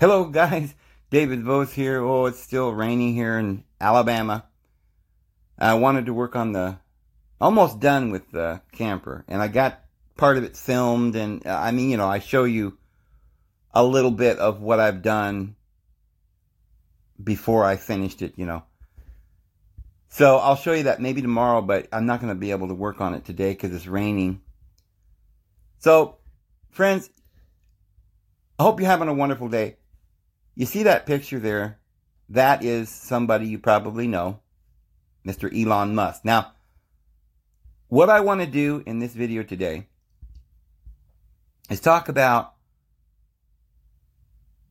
Hello, guys. David Vose here. Oh, it's still raining here in Alabama. I wanted to work on the, almost done with the camper, and I got part of it filmed, and uh, I mean, you know, I show you a little bit of what I've done before I finished it, you know. So I'll show you that maybe tomorrow, but I'm not going to be able to work on it today because it's raining. So, friends, I hope you're having a wonderful day. You see that picture there? That is somebody you probably know, Mr. Elon Musk. Now, what I want to do in this video today is talk about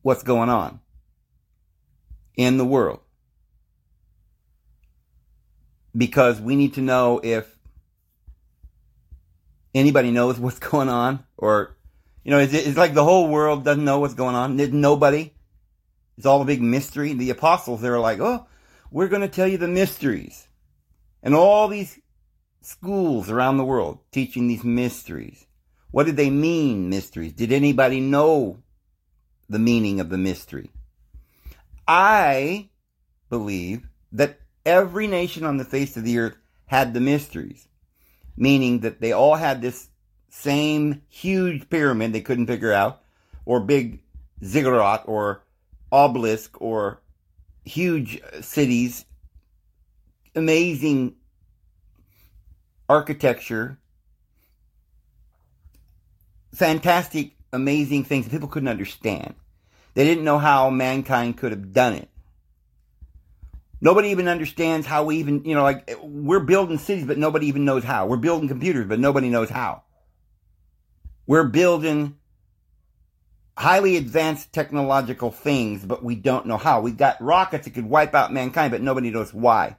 what's going on in the world. Because we need to know if anybody knows what's going on or you know, it's, it's like the whole world doesn't know what's going on. Nobody it's all a big mystery. The apostles, they were like, oh, we're going to tell you the mysteries. And all these schools around the world teaching these mysteries. What did they mean, mysteries? Did anybody know the meaning of the mystery? I believe that every nation on the face of the earth had the mysteries, meaning that they all had this same huge pyramid they couldn't figure out, or big ziggurat, or obelisk or huge cities, amazing architecture, fantastic, amazing things that people couldn't understand. They didn't know how mankind could have done it. Nobody even understands how we even, you know, like we're building cities, but nobody even knows how. We're building computers, but nobody knows how. We're building highly advanced technological things, but we don't know how. We got rockets that could wipe out mankind, but nobody knows why.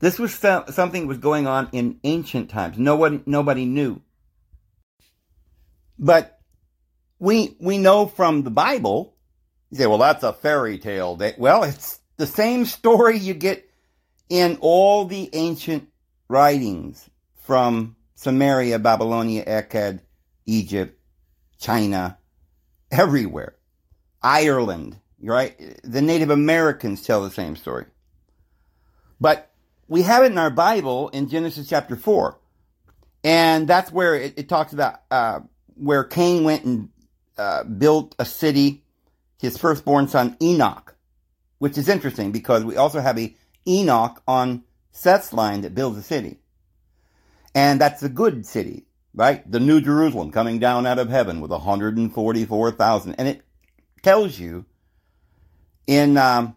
This was something that was going on in ancient times. Nobody, nobody knew. But we, we know from the Bible, you say, well, that's a fairy tale. That, Well, it's the same story you get in all the ancient writings from Samaria, Babylonia, Akkad, Egypt, China, everywhere. Ireland, right? The Native Americans tell the same story. But we have it in our Bible in Genesis chapter 4. And that's where it, it talks about uh, where Cain went and uh, built a city, his firstborn son Enoch, which is interesting because we also have a Enoch on Seth's line that builds a city. And that's a good city right? The New Jerusalem coming down out of heaven with 144,000. And it tells you in um,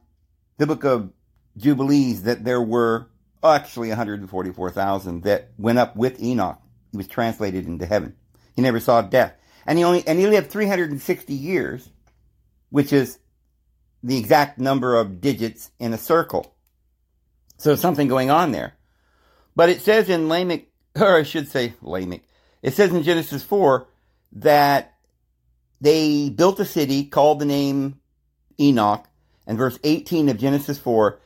the book of Jubilees that there were actually 144,000 that went up with Enoch. He was translated into heaven. He never saw death. And he only, and he lived 360 years, which is the exact number of digits in a circle. So something going on there. But it says in Lamech, or I should say Lamech, it says in Genesis 4 that they built a city called the name Enoch. And verse 18 of Genesis 4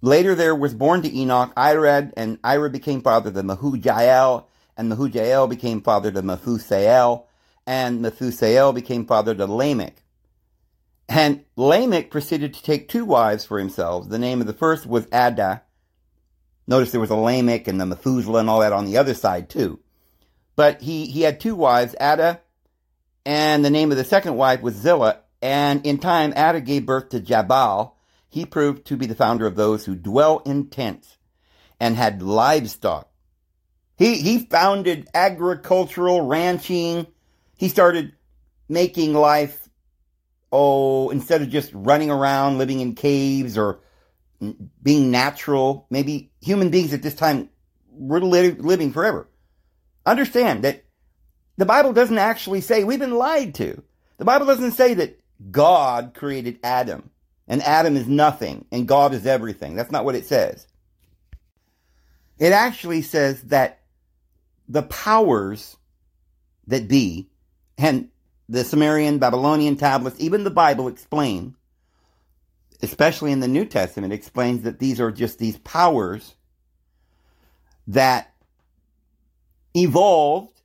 Later there was born to Enoch Irad, and Irad became father to Mehujael, and Mehujael became father to Methusael, and Methusael became father to Lamech. And Lamech proceeded to take two wives for himself. The name of the first was Adah. Notice there was a Lamech and the Methuselah and all that on the other side too. But he, he had two wives, Ada, and the name of the second wife was Zillah. And in time, Ada gave birth to Jabal. He proved to be the founder of those who dwell in tents and had livestock. He, he founded agricultural ranching. He started making life, oh, instead of just running around living in caves or being natural, maybe human beings at this time were living forever. Understand that the Bible doesn't actually say we've been lied to. The Bible doesn't say that God created Adam and Adam is nothing and God is everything. That's not what it says. It actually says that the powers that be and the Sumerian, Babylonian tablets, even the Bible explain, especially in the New Testament, explains that these are just these powers that evolved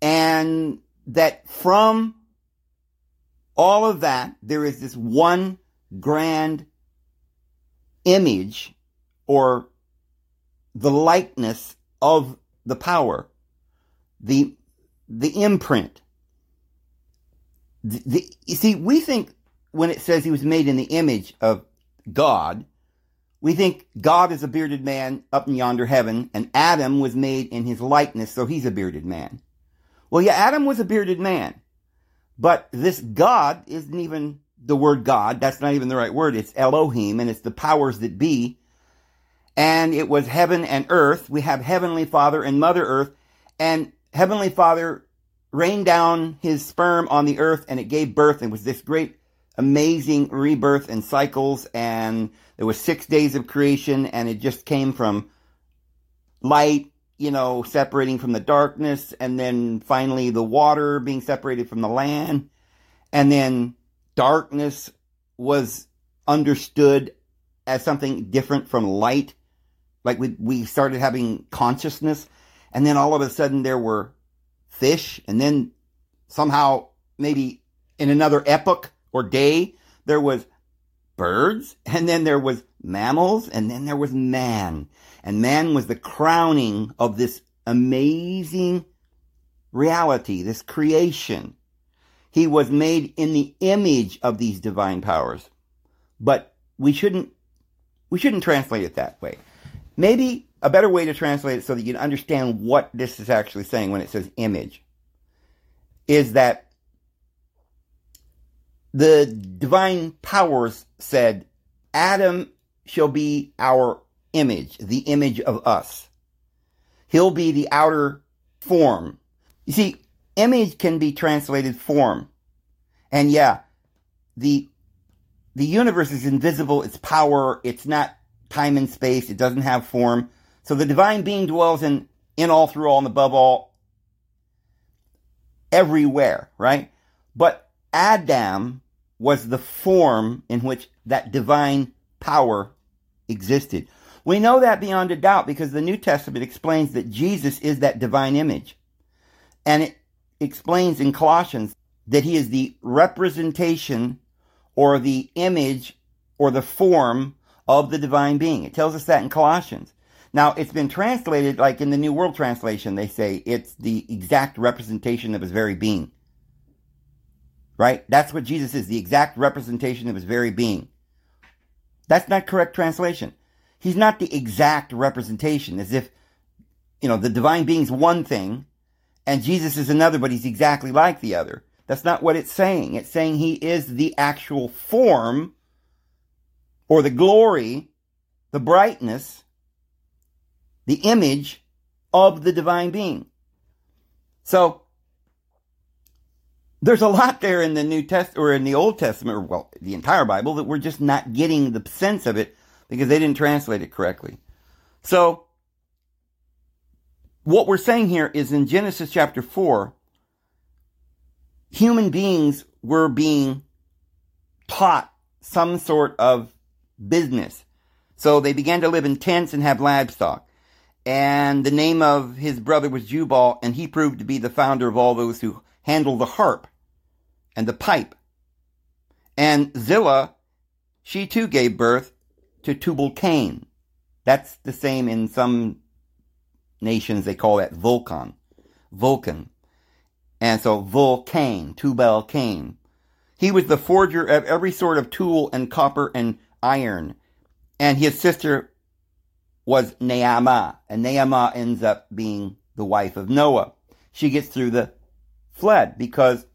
and that from all of that, there is this one grand image or the likeness of the power, the, the imprint. The, the, you see, we think when it says he was made in the image of God, we think God is a bearded man up in yonder heaven, and Adam was made in his likeness, so he's a bearded man. Well, yeah, Adam was a bearded man, but this God isn't even the word God. That's not even the right word. It's Elohim, and it's the powers that be. And it was heaven and earth. We have Heavenly Father and Mother Earth, and Heavenly Father rained down his sperm on the earth, and it gave birth, and was this great, amazing rebirth and cycles, and there was six days of creation, and it just came from light, you know, separating from the darkness, and then finally the water being separated from the land, and then darkness was understood as something different from light. Like we, we started having consciousness, and then all of a sudden there were fish, and then somehow, maybe in another epoch or day, there was birds, and then there was mammals, and then there was man. And man was the crowning of this amazing reality, this creation. He was made in the image of these divine powers. But we shouldn't, we shouldn't translate it that way. Maybe a better way to translate it so that you can understand what this is actually saying when it says image is that the divine powers said, Adam shall be our image, the image of us. He'll be the outer form. You see, image can be translated form. And yeah, the the universe is invisible, it's power, it's not time and space, it doesn't have form. So the divine being dwells in in all through all and above all everywhere, right? But Adam was the form in which that divine power existed. We know that beyond a doubt because the New Testament explains that Jesus is that divine image. And it explains in Colossians that he is the representation or the image or the form of the divine being. It tells us that in Colossians. Now, it's been translated like in the New World Translation, they say it's the exact representation of his very being. Right? That's what Jesus is, the exact representation of his very being. That's not correct translation. He's not the exact representation, as if, you know, the divine being's one thing and Jesus is another, but he's exactly like the other. That's not what it's saying. It's saying he is the actual form or the glory, the brightness, the image of the divine being. So, there's a lot there in the New Testament or in the Old Testament, or well, the entire Bible, that we're just not getting the sense of it because they didn't translate it correctly. So, what we're saying here is in Genesis chapter 4, human beings were being taught some sort of business. So they began to live in tents and have livestock. And the name of his brother was Jubal, and he proved to be the founder of all those who handle the harp and the pipe. And Zillah, she too gave birth to Tubal Cain. That's the same in some nations, they call that Vulcan. Vulcan. And so Vulcan, Tubal Cain. He was the forger of every sort of tool and copper and iron. And his sister was Naamah. And Naamah ends up being the wife of Noah. She gets through the flood because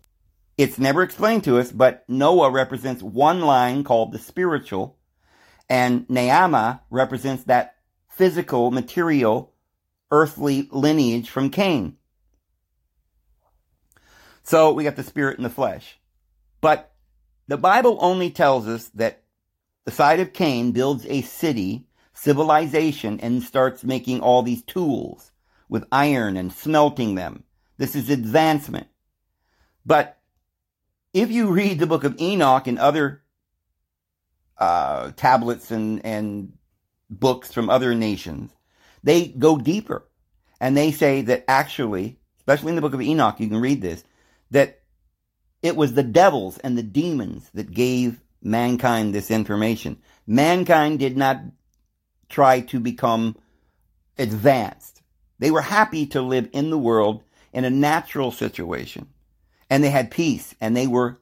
it's never explained to us, but Noah represents one line called the spiritual, and Naamah represents that physical, material, earthly lineage from Cain. So we got the spirit and the flesh. But the Bible only tells us that the side of Cain builds a city, civilization, and starts making all these tools with iron and smelting them. This is advancement. But if you read the book of Enoch and other uh, tablets and, and books from other nations, they go deeper. And they say that actually, especially in the book of Enoch, you can read this, that it was the devils and the demons that gave mankind this information. Mankind did not try to become advanced. They were happy to live in the world in a natural situation. And they had peace and they were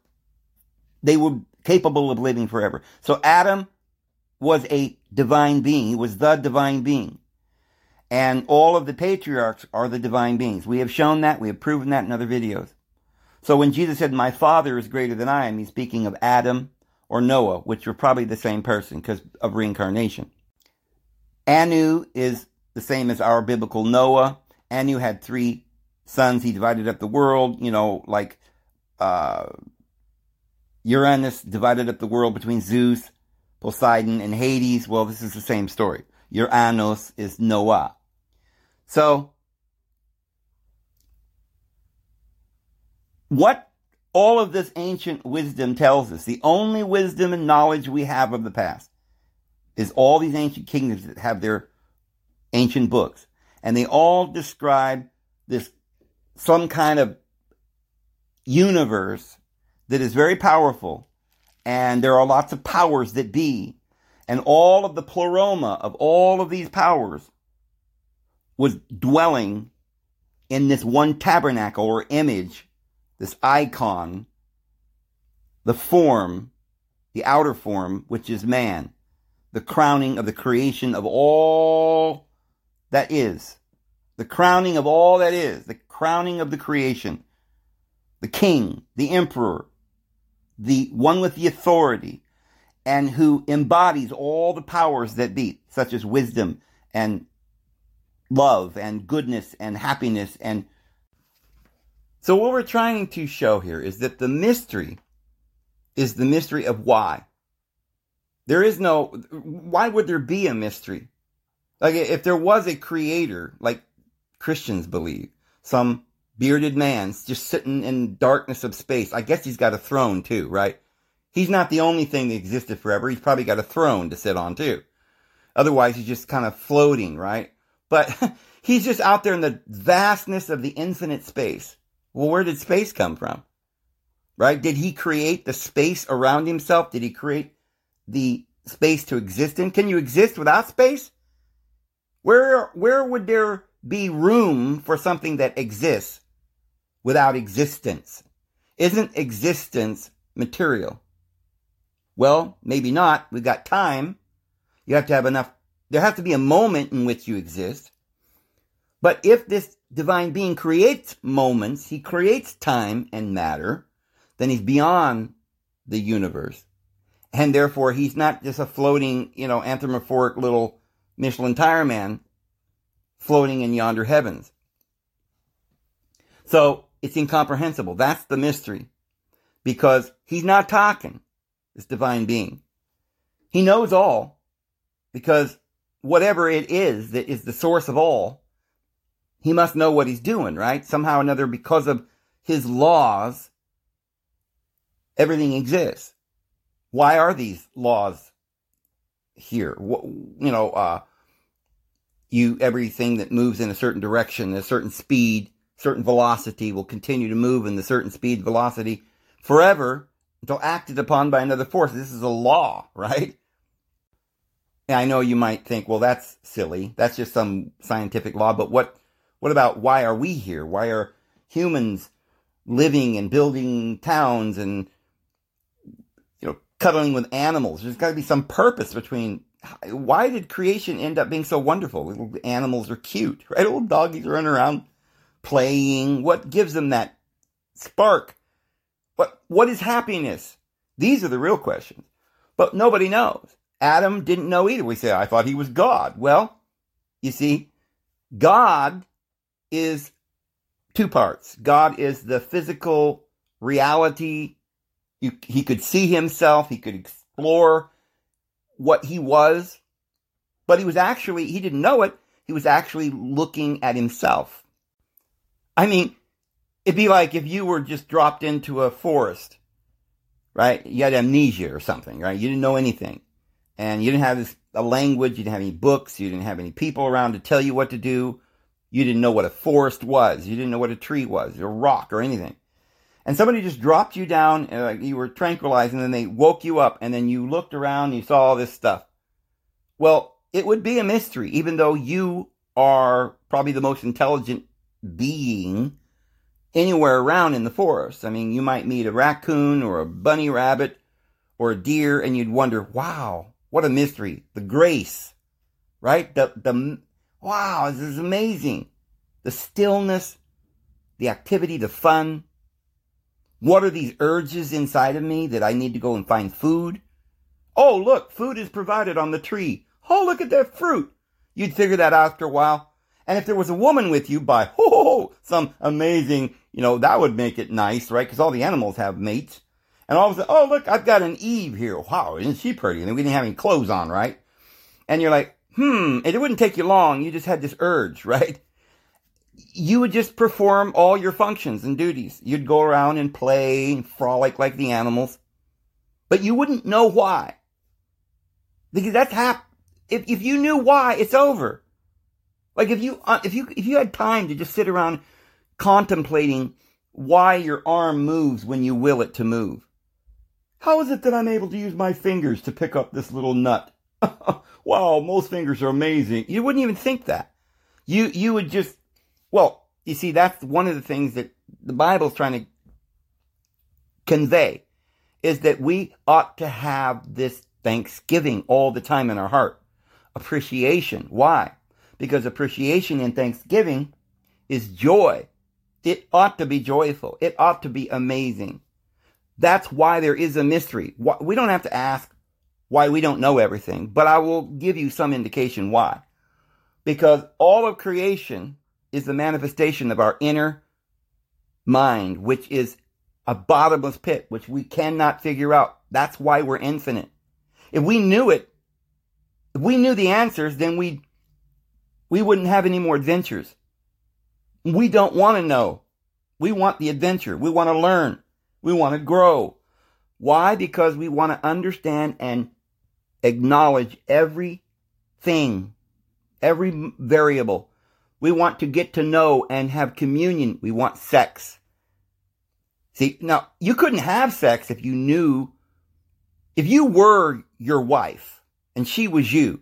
they were capable of living forever. So Adam was a divine being. He was the divine being. And all of the patriarchs are the divine beings. We have shown that. We have proven that in other videos. So when Jesus said, My Father is greater than I am, he's speaking of Adam or Noah, which were probably the same person because of reincarnation. Anu is the same as our biblical Noah. Anu had three sons. He divided up the world, you know, like uh, Uranus divided up the world between Zeus, Poseidon, and Hades. Well, this is the same story. Uranus is Noah. So, what all of this ancient wisdom tells us, the only wisdom and knowledge we have of the past, is all these ancient kingdoms that have their ancient books. And they all describe this, some kind of universe that is very powerful. And there are lots of powers that be. And all of the pleroma of all of these powers was dwelling in this one tabernacle or image, this icon, the form, the outer form, which is man, the crowning of the creation of all that is, the crowning of all that is, the crowning of the creation, the king, the emperor, the one with the authority, and who embodies all the powers that be, such as wisdom and love and goodness and happiness and so what we're trying to show here is that the mystery is the mystery of why. There is no why would there be a mystery? Like if there was a creator, like Christians believe, some bearded man just sitting in darkness of space. I guess he's got a throne too, right? He's not the only thing that existed forever. He's probably got a throne to sit on too. Otherwise, he's just kind of floating, right? But he's just out there in the vastness of the infinite space. Well, where did space come from? Right? Did he create the space around himself? Did he create the space to exist in? Can you exist without space? Where, where would there be room for something that exists without existence? Isn't existence material? Well, maybe not. We've got time. You have to have enough there has to be a moment in which you exist. But if this divine being creates moments, he creates time and matter, then he's beyond the universe. And therefore, he's not just a floating, you know, anthropomorphic little Michelin tire man floating in yonder heavens. So it's incomprehensible. That's the mystery. Because he's not talking, this divine being. He knows all because whatever it is that is the source of all, he must know what he's doing, right? Somehow or another, because of his laws, everything exists. Why are these laws here? What You know, uh, you everything that moves in a certain direction, a certain speed, certain velocity will continue to move in the certain speed, velocity forever until acted upon by another force. This is a law, right? I know you might think, well, that's silly. That's just some scientific law. But what, what about why are we here? Why are humans living and building towns and, you know, cuddling with animals? There's got to be some purpose between. Why did creation end up being so wonderful? Animals are cute, right? Old doggies running around playing. What gives them that spark? What, what is happiness? These are the real questions. But nobody knows. Adam didn't know either. We say, I thought he was God. Well, you see, God is two parts. God is the physical reality. You, he could see himself. He could explore what he was. But he was actually, he didn't know it. He was actually looking at himself. I mean, it'd be like if you were just dropped into a forest, right? You had amnesia or something, right? You didn't know anything and you didn't have this, a language, you didn't have any books, you didn't have any people around to tell you what to do. You didn't know what a forest was. You didn't know what a tree was, or a rock, or anything. And somebody just dropped you down, and like you were tranquilized, and then they woke you up, and then you looked around, and you saw all this stuff. Well, it would be a mystery, even though you are probably the most intelligent being anywhere around in the forest. I mean, you might meet a raccoon or a bunny rabbit or a deer, and you'd wonder, wow, what a mystery. The grace, right? The, the, wow, this is amazing. The stillness, the activity, the fun, what are these urges inside of me that I need to go and find food? Oh, look, food is provided on the tree. Oh, look at that fruit. You'd figure that out after a while. And if there was a woman with you by, oh, some amazing, you know, that would make it nice, right? Because all the animals have mates. And all of a sudden, oh, look, I've got an Eve here. Wow, isn't she pretty? And we didn't have any clothes on, right? And you're like, hmm, it wouldn't take you long. You just had this urge, right? You would just perform all your functions and duties. You'd go around and play and frolic like the animals, but you wouldn't know why. Because that's hap- if, if you knew why, it's over. Like if you, uh, if you, if you had time to just sit around contemplating why your arm moves when you will it to move. How is it that I'm able to use my fingers to pick up this little nut? wow, most fingers are amazing. You wouldn't even think that. You, you would just well, you see, that's one of the things that the Bible's trying to convey is that we ought to have this thanksgiving all the time in our heart. Appreciation. Why? Because appreciation and thanksgiving is joy. It ought to be joyful. It ought to be amazing. That's why there is a mystery. We don't have to ask why we don't know everything, but I will give you some indication why. Because all of creation is the manifestation of our inner mind, which is a bottomless pit, which we cannot figure out. That's why we're infinite. If we knew it, if we knew the answers, then we we wouldn't have any more adventures. We don't want to know. We want the adventure. We want to learn. We want to grow. Why? Because we want to understand and acknowledge everything, every variable, we want to get to know and have communion. We want sex. See, now you couldn't have sex if you knew, if you were your wife and she was you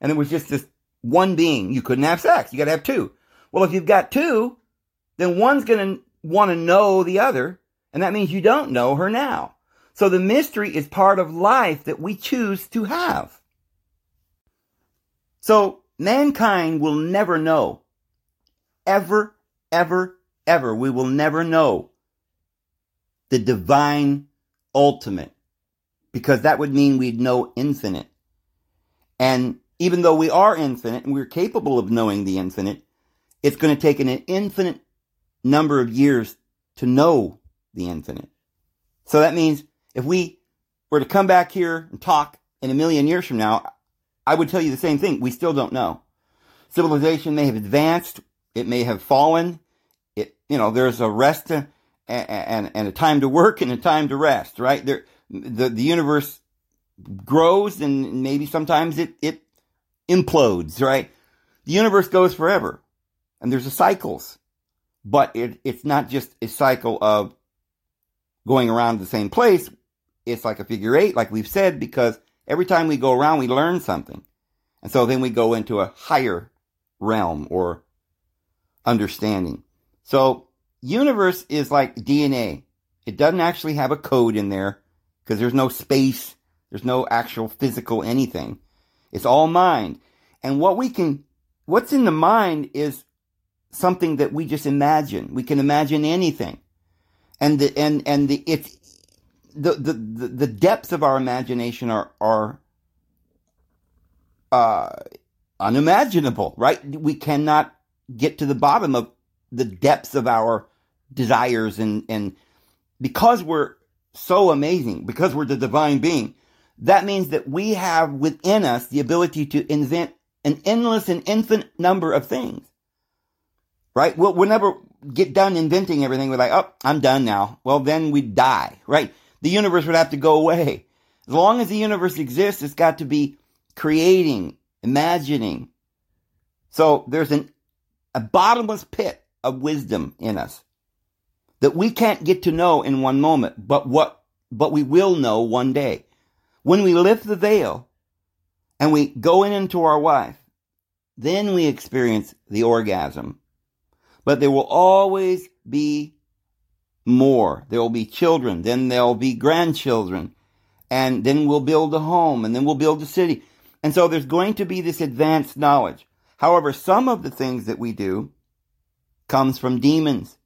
and it was just this one being, you couldn't have sex. You got to have two. Well, if you've got two, then one's going to want to know the other. And that means you don't know her now. So the mystery is part of life that we choose to have. So mankind will never know. Ever, ever, ever. We will never know the divine ultimate because that would mean we'd know infinite. And even though we are infinite and we're capable of knowing the infinite, it's going to take an infinite number of years to know the infinite. So that means if we were to come back here and talk in a million years from now, I would tell you the same thing. We still don't know. Civilization may have advanced. It may have fallen. It, you know, there's a rest and, and a time to work and a time to rest, right? There, the, the universe grows and maybe sometimes it, it implodes, right? The universe goes forever and there's a cycles, but it, it's not just a cycle of going around the same place. It's like a figure eight, like we've said, because every time we go around, we learn something. And so then we go into a higher realm or understanding. So universe is like DNA. It doesn't actually have a code in there because there's no space. There's no actual physical anything. It's all mind. And what we can, what's in the mind is something that we just imagine. We can imagine anything. And the, and, and the, it's, the, the, the, depths of our imagination are, are, uh, unimaginable, right? We cannot get to the bottom of the depths of our desires and, and because we're so amazing, because we're the divine being, that means that we have within us the ability to invent an endless and infinite number of things. Right? We'll, we'll never get done inventing everything. We're like, oh, I'm done now. Well, then we die, right? The universe would have to go away. As long as the universe exists, it's got to be creating, imagining. So there's an, a bottomless pit of wisdom in us. that we can't get to know in one moment, but what, but we will know one day. When we lift the veil and we go in into our wife, then we experience the orgasm. But there will always be more. There will be children, then there'll be grandchildren, and then we'll build a home, and then we'll build a city. And so there's going to be this advanced knowledge. However, some of the things that we do comes from demons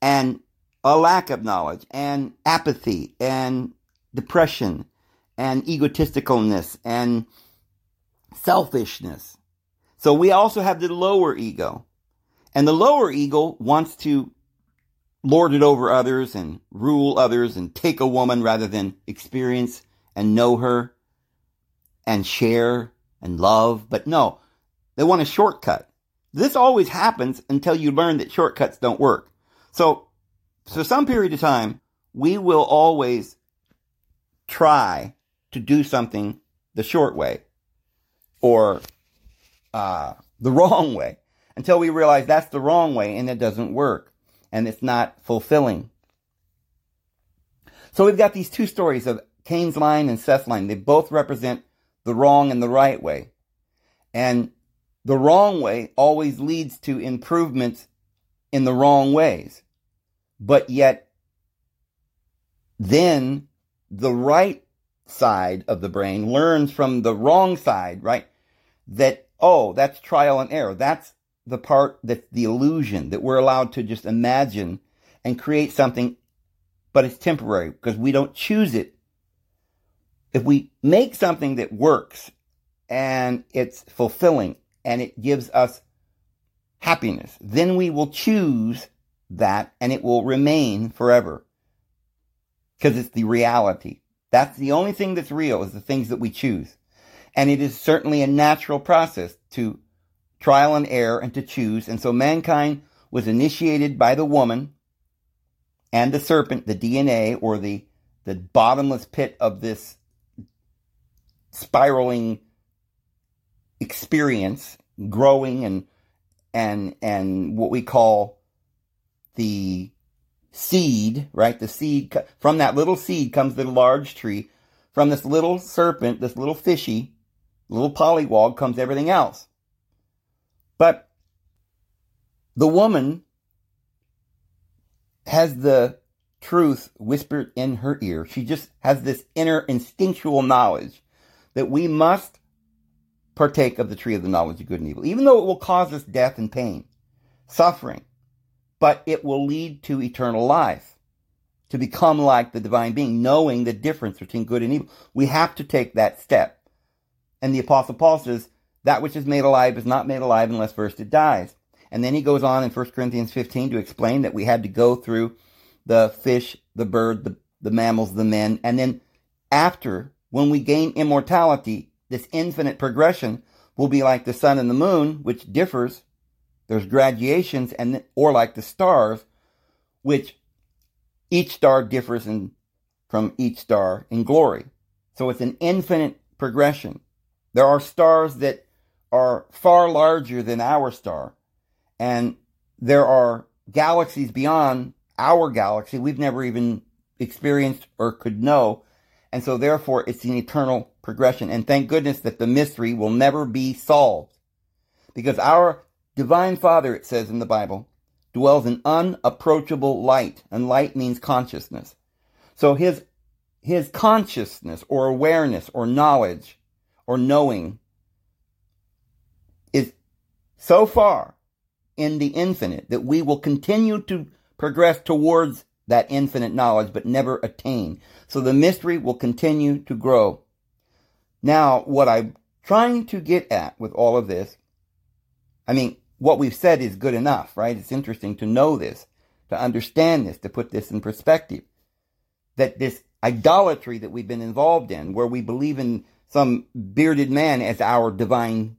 and a lack of knowledge and apathy and depression and egotisticalness and selfishness. So we also have the lower ego. And the lower ego wants to lord it over others and rule others and take a woman rather than experience and know her and share and love. But no, they want a shortcut. This always happens until you learn that shortcuts don't work. So, for some period of time, we will always try to do something the short way or uh, the wrong way until we realize that's the wrong way and it doesn't work and it's not fulfilling. So we've got these two stories of Cain's line and Seth's line. They both represent the wrong and the right way. And the wrong way always leads to improvements in the wrong ways. But yet, then the right side of the brain learns from the wrong side, right? That, oh, that's trial and error. That's the part that's the illusion that we're allowed to just imagine and create something, but it's temporary because we don't choose it. If we make something that works and it's fulfilling and it gives us happiness, then we will choose that and it will remain forever because it's the reality. That's the only thing that's real is the things that we choose. And it is certainly a natural process to trial and error and to choose. And so mankind was initiated by the woman and the serpent, the DNA or the, the bottomless pit of this spiraling experience, growing and, and, and what we call the seed, right? The seed, from that little seed comes the large tree. From this little serpent, this little fishy, little pollywog comes everything else. But the woman has the truth whispered in her ear. She just has this inner instinctual knowledge that we must partake of the tree of the knowledge of good and evil, even though it will cause us death and pain, suffering, but it will lead to eternal life, to become like the divine being, knowing the difference between good and evil. We have to take that step. And the apostle Paul says, that which is made alive is not made alive unless first it dies. And then he goes on in 1 Corinthians 15 to explain that we had to go through the fish, the bird, the, the mammals, the men. And then after, when we gain immortality, this infinite progression will be like the sun and the moon, which differs. There's gradations and, or like the stars, which each star differs in, from each star in glory. So it's an infinite progression. There are stars that are far larger than our star. And there are galaxies beyond our galaxy we've never even experienced or could know. And so therefore it's an eternal progression. And thank goodness that the mystery will never be solved. Because our divine Father, it says in the Bible, dwells in unapproachable light. And light means consciousness. So his, his consciousness or awareness or knowledge or knowing so far in the infinite that we will continue to progress towards that infinite knowledge but never attain. So the mystery will continue to grow. Now, what I'm trying to get at with all of this, I mean, what we've said is good enough, right? It's interesting to know this, to understand this, to put this in perspective. That this idolatry that we've been involved in, where we believe in some bearded man as our divine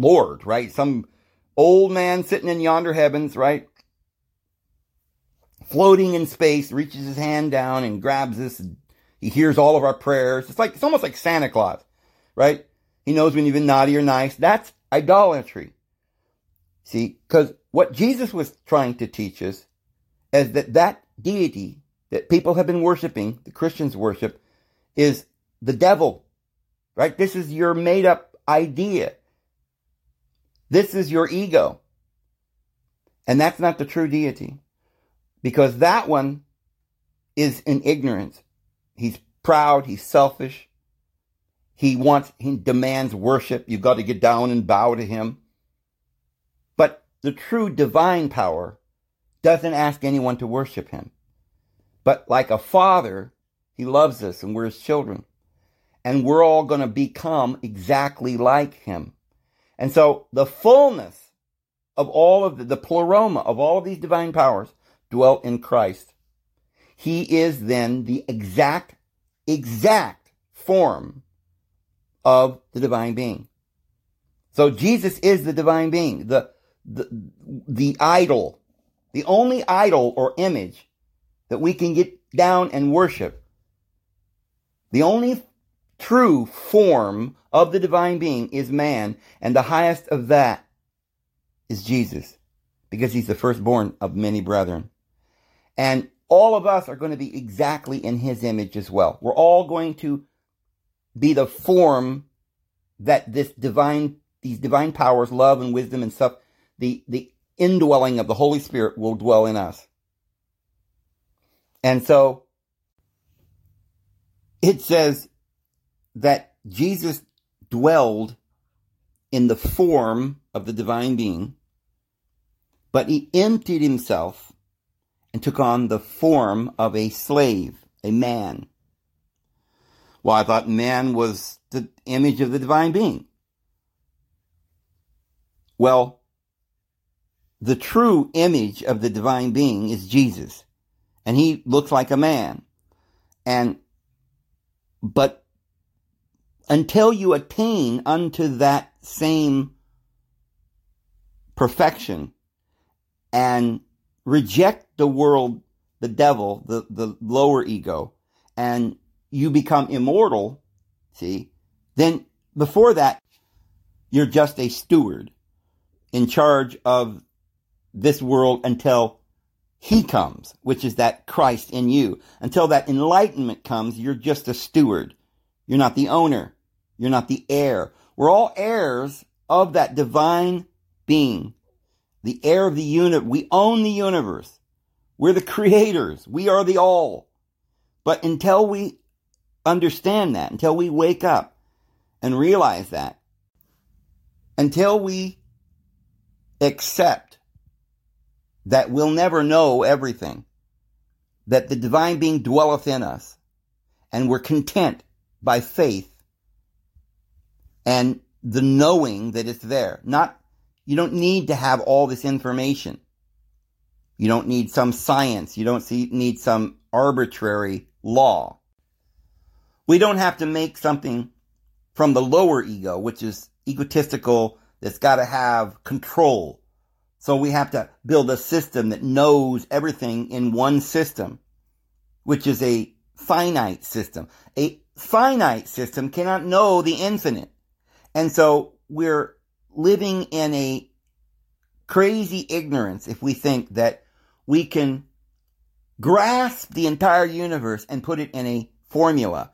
Lord, right? Some old man sitting in yonder heavens, right? Floating in space, reaches his hand down and grabs us. He hears all of our prayers. It's like, it's almost like Santa Claus, right? He knows when you've been naughty or nice. That's idolatry. See, because what Jesus was trying to teach us is that that deity that people have been worshiping, the Christians worship, is the devil. Right? This is your made up idea. This is your ego. And that's not the true deity. Because that one is in ignorance. He's proud, he's selfish. He wants, he demands worship. You've got to get down and bow to him. But the true divine power doesn't ask anyone to worship him. But like a father, he loves us and we're his children. And we're all going to become exactly like him. And so the fullness of all of the, the pleroma of all of these divine powers dwelt in Christ. He is then the exact, exact form of the divine being. So Jesus is the divine being, the, the, the idol, the only idol or image that we can get down and worship. The only true form of the divine being is man, and the highest of that is Jesus, because he's the firstborn of many brethren. And all of us are going to be exactly in his image as well. We're all going to be the form that this divine, these divine powers, love and wisdom and stuff, the, the indwelling of the Holy Spirit will dwell in us. And so it says that Jesus dwelled in the form of the divine being, but he emptied himself and took on the form of a slave, a man. Well, I thought man was the image of the divine being. Well, the true image of the divine being is Jesus, and he looks like a man. And, but until you attain unto that same perfection and reject the world, the devil, the, the lower ego, and you become immortal, see, then before that, you're just a steward in charge of this world until he comes, which is that Christ in you. Until that enlightenment comes, you're just a steward. You're not the owner. You're not the heir. We're all heirs of that divine being, the heir of the unit. We own the universe. We're the creators. We are the all. But until we understand that, until we wake up and realize that, until we accept that we'll never know everything, that the divine being dwelleth in us, and we're content by faith and the knowing that it's there. Not, you don't need to have all this information. You don't need some science. You don't see, need some arbitrary law. We don't have to make something from the lower ego, which is egotistical, that's got to have control. So we have to build a system that knows everything in one system, which is a finite system. A finite system cannot know the infinite. And so we're living in a crazy ignorance if we think that we can grasp the entire universe and put it in a formula.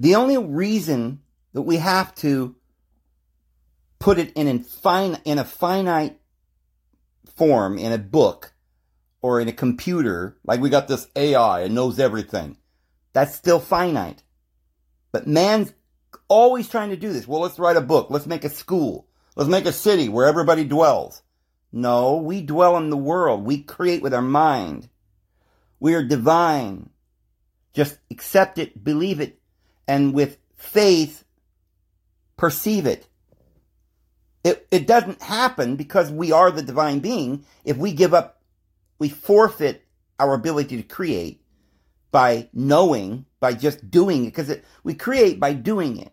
The only reason that we have to put it in, in a finite form in a book or in a computer, like we got this AI and knows everything, that's still finite. But man's always trying to do this. Well, let's write a book. Let's make a school. Let's make a city where everybody dwells. No, we dwell in the world. We create with our mind. We are divine. Just accept it, believe it, and with faith, perceive it. It, it doesn't happen because we are the divine being. If we give up, we forfeit our ability to create by knowing, by just doing it, because we create by doing it.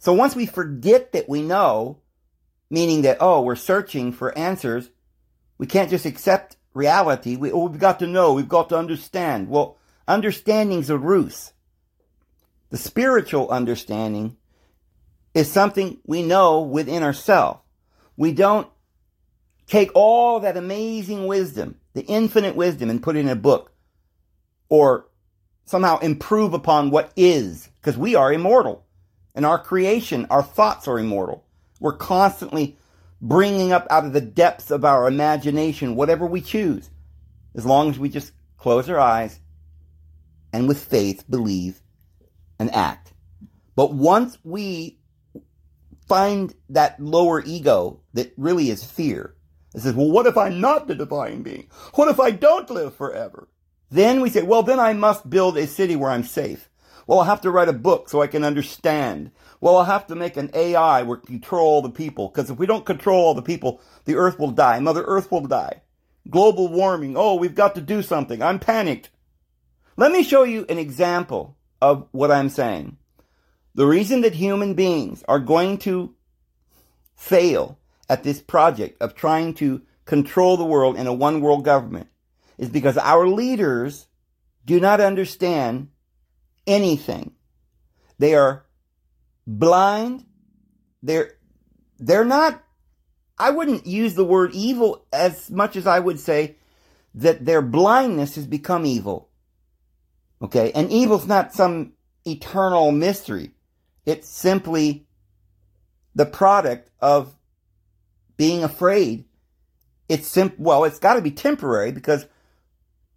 So once we forget that we know, meaning that, oh, we're searching for answers, we can't just accept reality. We, oh, we've got to know, we've got to understand. Well, understanding's a ruse. The spiritual understanding is something we know within ourselves. We don't take all that amazing wisdom, the infinite wisdom, and put it in a book, or somehow improve upon what is, because we are immortal. And our creation, our thoughts are immortal. We're constantly bringing up out of the depths of our imagination whatever we choose, as long as we just close our eyes and with faith believe and act. But once we find that lower ego that really is fear, it says, well, what if I'm not the divine being? What if I don't live forever? Then we say, well, then I must build a city where I'm safe. Well, I'll have to write a book so I can understand. Well, I'll have to make an AI where control the people. Because if we don't control all the people, the earth will die. Mother Earth will die. Global warming. Oh, we've got to do something. I'm panicked. Let me show you an example of what I'm saying. The reason that human beings are going to fail at this project of trying to control the world in a one world government is because our leaders do not understand anything. They are blind. They're, they're not, I wouldn't use the word evil as much as I would say that their blindness has become evil. Okay. And evil's not some eternal mystery. It's simply the product of being afraid. It's sim- well, it's got to be temporary because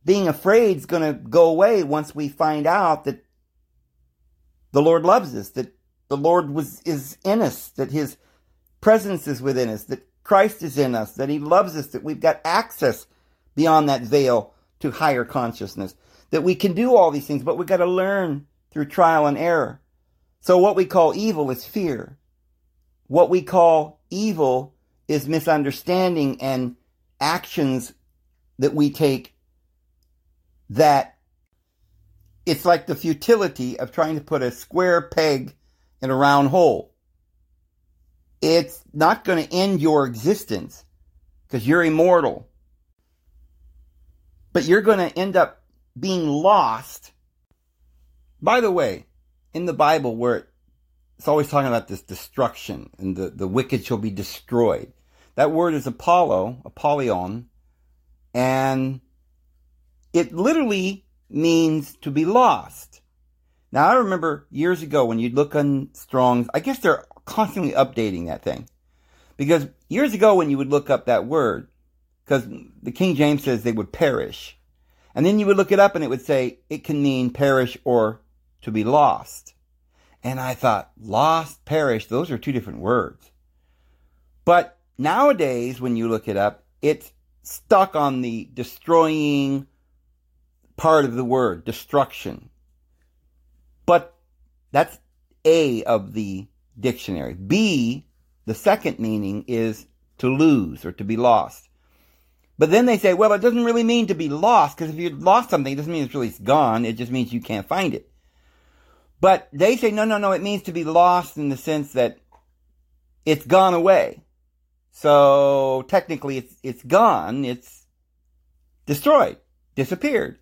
being afraid is going to go away once we find out that the Lord loves us, that the Lord was is in us, that His presence is within us, that Christ is in us, that He loves us, that we've got access beyond that veil to higher consciousness, that we can do all these things, but we've got to learn through trial and error. So what we call evil is fear. What we call evil is misunderstanding and actions that we take that it's like the futility of trying to put a square peg in a round hole. It's not going to end your existence because you're immortal. But you're going to end up being lost. By the way, in the Bible, where it's always talking about this destruction and the, the wicked shall be destroyed. That word is Apollo, Apollyon, and it literally means to be lost. Now, I remember years ago when you'd look on Strong's, I guess they're constantly updating that thing. Because years ago when you would look up that word, because the King James says they would perish. And then you would look it up and it would say it can mean perish or to be lost. And I thought, lost, perish, those are two different words. But nowadays, when you look it up, it's stuck on the destroying part of the word, destruction. But that's A of the dictionary. B, the second meaning is to lose or to be lost. But then they say, well, it doesn't really mean to be lost, because if you lost something, it doesn't mean it's really gone. It just means you can't find it. But they say, no, no, no, it means to be lost in the sense that it's gone away. So technically it's, it's gone. It's destroyed, disappeared.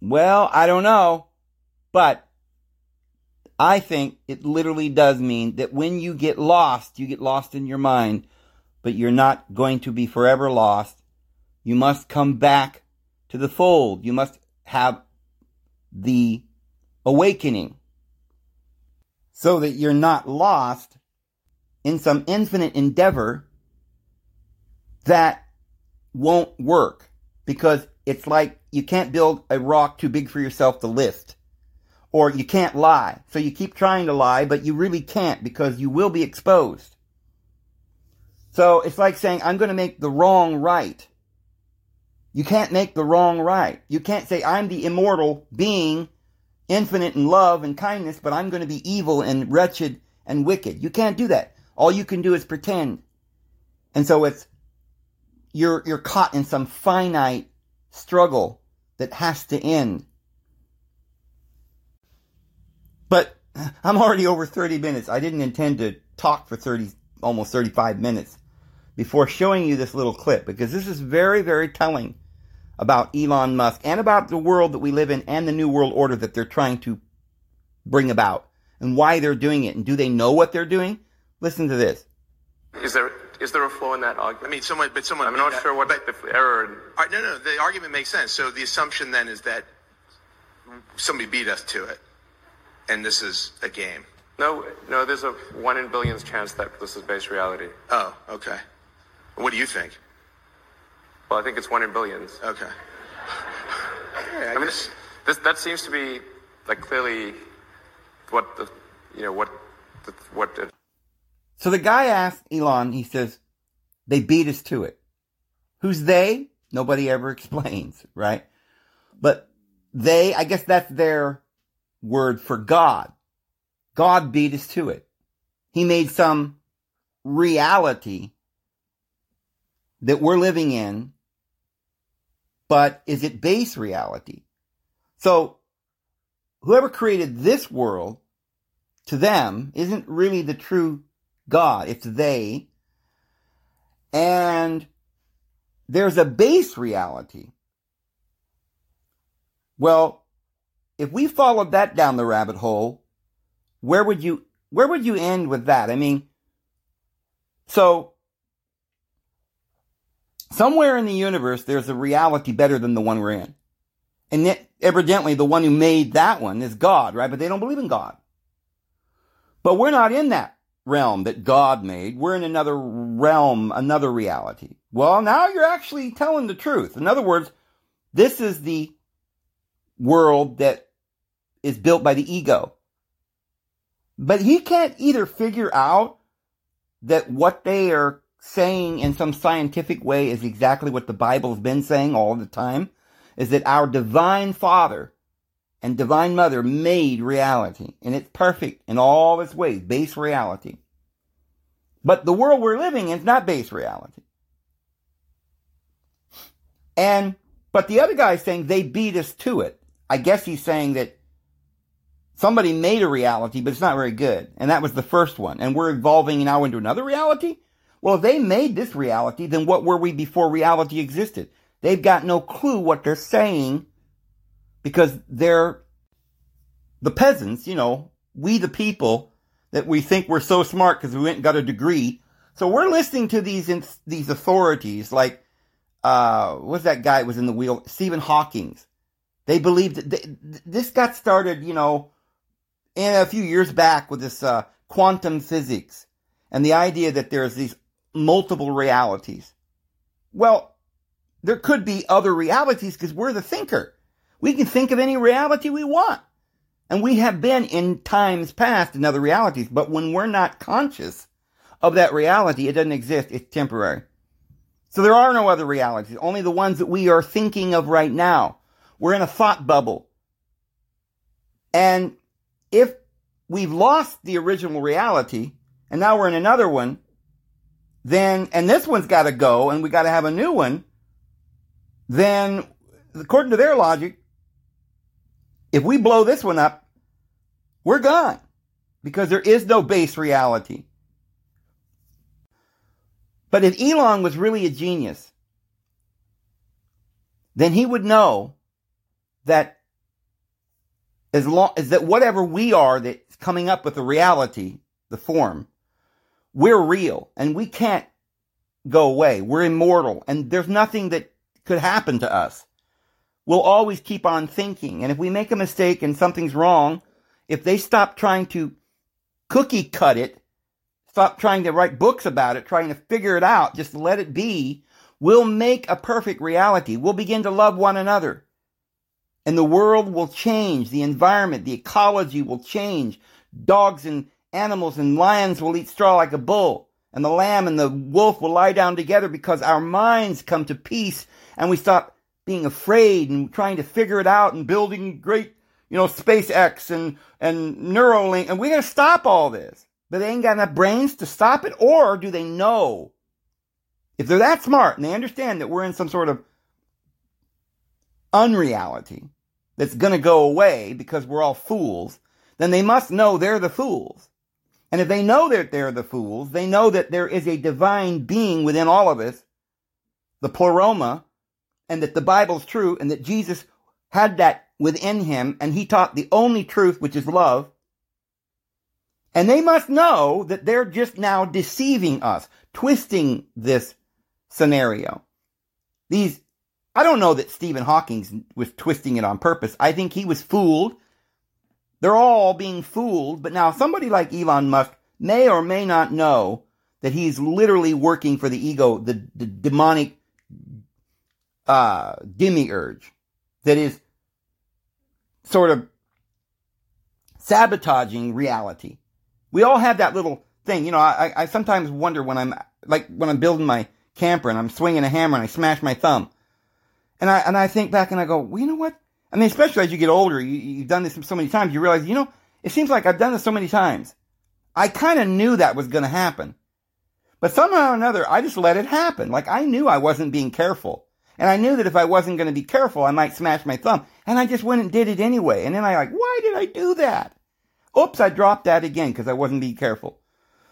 Well, I don't know, but I think it literally does mean that when you get lost, you get lost in your mind, but you're not going to be forever lost. You must come back to the fold. You must have the awakening so that you're not lost in some infinite endeavor that won't work because it's like you can't build a rock too big for yourself to lift. Or you can't lie. So you keep trying to lie, but you really can't because you will be exposed. So it's like saying, I'm going to make the wrong right. You can't make the wrong right. You can't say, I'm the immortal being, infinite in love and kindness, but I'm going to be evil and wretched and wicked. You can't do that. All you can do is pretend. And so it's, you're, you're caught in some finite struggle that has to end. But I'm already over 30 minutes. I didn't intend to talk for 30, almost 35 minutes before showing you this little clip because this is very, very telling about Elon Musk and about the world that we live in and the new world order that they're trying to bring about and why they're doing it. And do they know what they're doing? Listen to this. Is there is there a flaw in that argument? I mean, someone, but someone. I'm not that- sure what but- the error. In, All right, no, no. The argument makes sense. So the assumption then is that somebody beat us to it, and this is a game. no, no. There's a one in billions chance that this is base reality. Oh, okay. What do you think? Well, I think it's one in billions. Okay. Yeah, I mean, this, this that seems to be like clearly what the you know what the, what it, So the guy asked Elon, he says, they beat us to it. Who's they? Nobody ever explains, right? But they, I guess that's their word for God. God beat us to it. He made some reality that we're living in, but is it base reality? So whoever created this world to them isn't really the true God. It's they. And there's a base reality. Well, if we followed that down the rabbit hole, where would you, where would you end with that? I mean, so somewhere in the universe, there's a reality better than the one we're in. And yet, evidently, the one who made that one is God, right? But they don't believe in God. But we're not in that realm that God made. We're in another realm, another reality. Well, now you're actually telling the truth. In other words, this is the world that is built by the ego. But he can't either figure out that what they are saying in some scientific way is exactly what the Bible's been saying all the time, is that our divine father and divine mother made reality and it's perfect in all its ways, base reality. But the world we're living in is not base reality. And, but the other guy's saying they beat us to it. I guess he's saying that somebody made a reality, but it's not very good. And that was the first one. And we're evolving now into another reality? Well, if they made this reality, then what were we before reality existed? They've got no clue what they're saying because they're the peasants, you know, we the people that we think we're so smart because we went and got a degree. So we're listening to these these authorities like uh what's that guy that was in the wheel Stephen Hawking's. They believed that they, this got started, you know, in a few years back with this uh, quantum physics and the idea that there's these multiple realities. Well, there could be other realities because we're the thinker. We can think of any reality we want. And we have been in times past in other realities, but when we're not conscious of that reality, it doesn't exist. It's temporary. So there are no other realities, only the ones that we are thinking of right now. We're in a thought bubble. And if we've lost the original reality and now we're in another one, then, and this one's got to go and we got to have a new one, then according to their logic, if we blow this one up, we're gone because there is no base reality. But if Elon was really a genius, then he would know that as long as that whatever we are that's coming up with the reality, the form, we're real and we can't go away. We're immortal and there's nothing that could happen to us. We'll always keep on thinking. And if we make a mistake and something's wrong, if they stop trying to cookie cut it, stop trying to write books about it, trying to figure it out, just let it be, we'll make a perfect reality. We'll begin to love one another. And the world will change. The environment, the ecology will change. Dogs and animals and lions will eat straw like a bull. And the lamb and the wolf will lie down together because our minds come to peace and we stop being afraid and trying to figure it out and building great, you know, SpaceX and, and Neuralink. And we're going to stop all this. But they ain't got enough brains to stop it, or do they know? If they're that smart and they understand that we're in some sort of unreality that's gonna go away because we're all fools, then they must know they're the fools. And if they know that they're the fools, they know that there is a divine being within all of us, the pleroma, and that the Bible's true, and that Jesus had that within him, and he taught the only truth, which is love. And they must know that they're just now deceiving us, twisting this scenario. These, I don't know that Stephen Hawking was twisting it on purpose. I think he was fooled. They're all being fooled, but now somebody like Elon Musk may or may not know that he's literally working for the ego, the, the demonic uh, demiurge that is sort of sabotaging reality. We all have that little thing. You know, I, I sometimes wonder when I'm, like, when I'm building my camper and I'm swinging a hammer and I smash my thumb. And I, and I think back and I go, well, you know what? I mean, especially as you get older, you, you've done this so many times, you realize, you know, it seems like I've done this so many times. I kind of knew that was going to happen. But somehow or another, I just let it happen. Like I knew I wasn't being careful. And I knew that if I wasn't going to be careful, I might smash my thumb. And I just went and did it anyway. And then I like, why did I do that? Oops, I dropped that again because I wasn't being careful.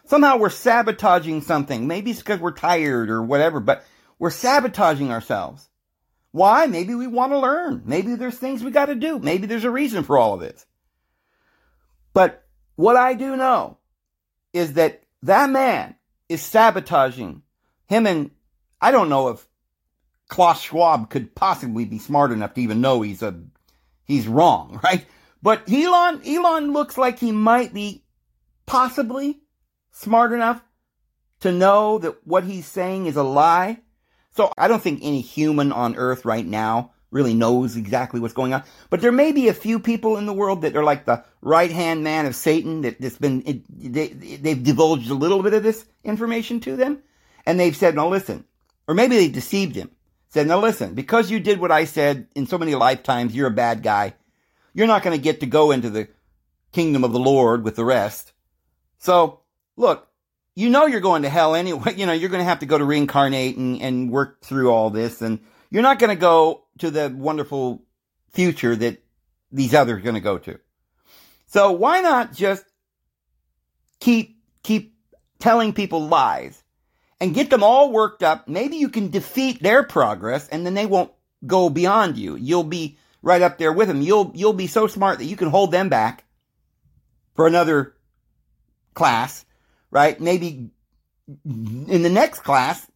Somehow we're sabotaging something. Maybe it's because we're tired or whatever, but we're sabotaging ourselves. Why? Maybe we want to learn. Maybe there's things we got to do. Maybe there's a reason for all of this. But what I do know is that that man is sabotaging him and I don't know if Klaus Schwab could possibly be smart enough to even know he's a he's wrong, right? But Elon Elon looks like he might be possibly smart enough to know that what he's saying is a lie. So I don't think any human on earth right now really knows exactly what's going on. But there may be a few people in the world that are like the right hand man of Satan that has been, they, they've divulged a little bit of this information to them. And they've said, no, listen. Or maybe they deceived him. Said, now listen, because you did what I said in so many lifetimes, you're a bad guy. You're not going to get to go into the kingdom of the Lord with the rest. So, look, you know you're going to hell anyway. You know, you're going to have to go to reincarnate and, and work through all this. And you're not going to go to the wonderful future that these others are going to go to. So why not just keep, keep telling people lies and get them all worked up? Maybe you can defeat their progress and then they won't go beyond you. You'll be right up there with them. You'll, you'll be so smart that you can hold them back for another class, right? Maybe in the next class,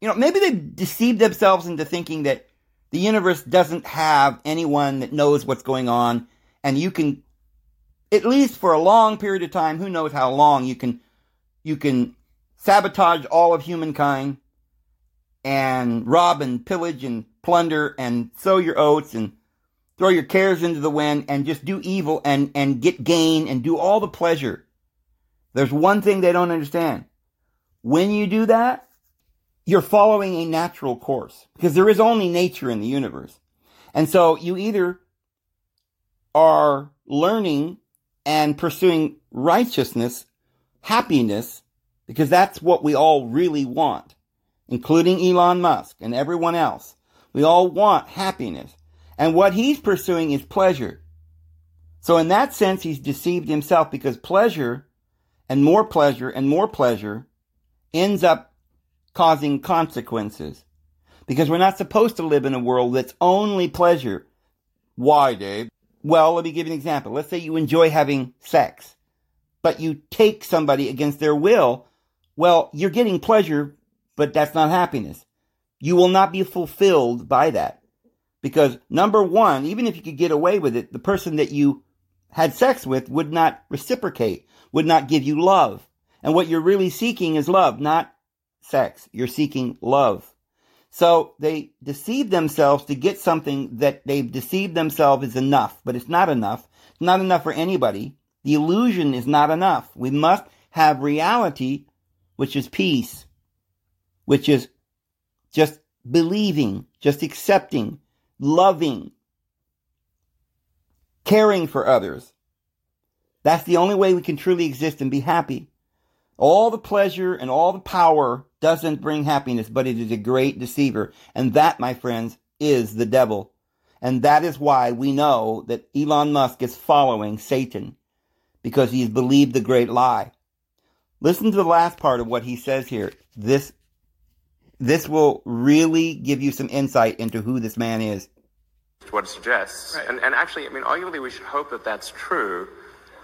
you know, maybe they deceived themselves into thinking that the universe doesn't have anyone that knows what's going on, and you can, at least for a long period of time, who knows how long, you can, you can sabotage all of humankind and rob and pillage and plunder and sow your oats and throw your cares into the wind and just do evil and, and get gain and do all the pleasure. There's one thing they don't understand. When you do that, you're following a natural course because there is only nature in the universe. And so you either are learning and pursuing righteousness, happiness, because that's what we all really want, including Elon Musk and everyone else. We all want happiness. And what he's pursuing is pleasure. So in that sense, he's deceived himself because pleasure and more pleasure and more pleasure ends up causing consequences. Because we're not supposed to live in a world that's only pleasure. Why, Dave? Well, let me give you an example. Let's say you enjoy having sex, but you take somebody against their will. Well, you're getting pleasure, but that's not happiness. You will not be fulfilled by that. Because number one, even if you could get away with it, the person that you had sex with would not reciprocate, would not give you love. And what you're really seeking is love, not sex. You're seeking love. So they deceive themselves to get something that they've deceived themselves is enough, but it's not enough. It's not enough for anybody. The illusion is not enough. We must have reality, which is peace, which is just believing, just accepting, loving, caring for others. That's the only way we can truly exist and be happy. All the pleasure and all the power doesn't bring happiness, but it is a great deceiver. And that, my friends, is the devil. And that is why we know that Elon Musk is following Satan because he's believed the great lie. Listen to the last part of what he says here. This, this will really give you some insight into who this man is. What it suggests. Right. And, and actually, I mean, arguably we should hope that that's true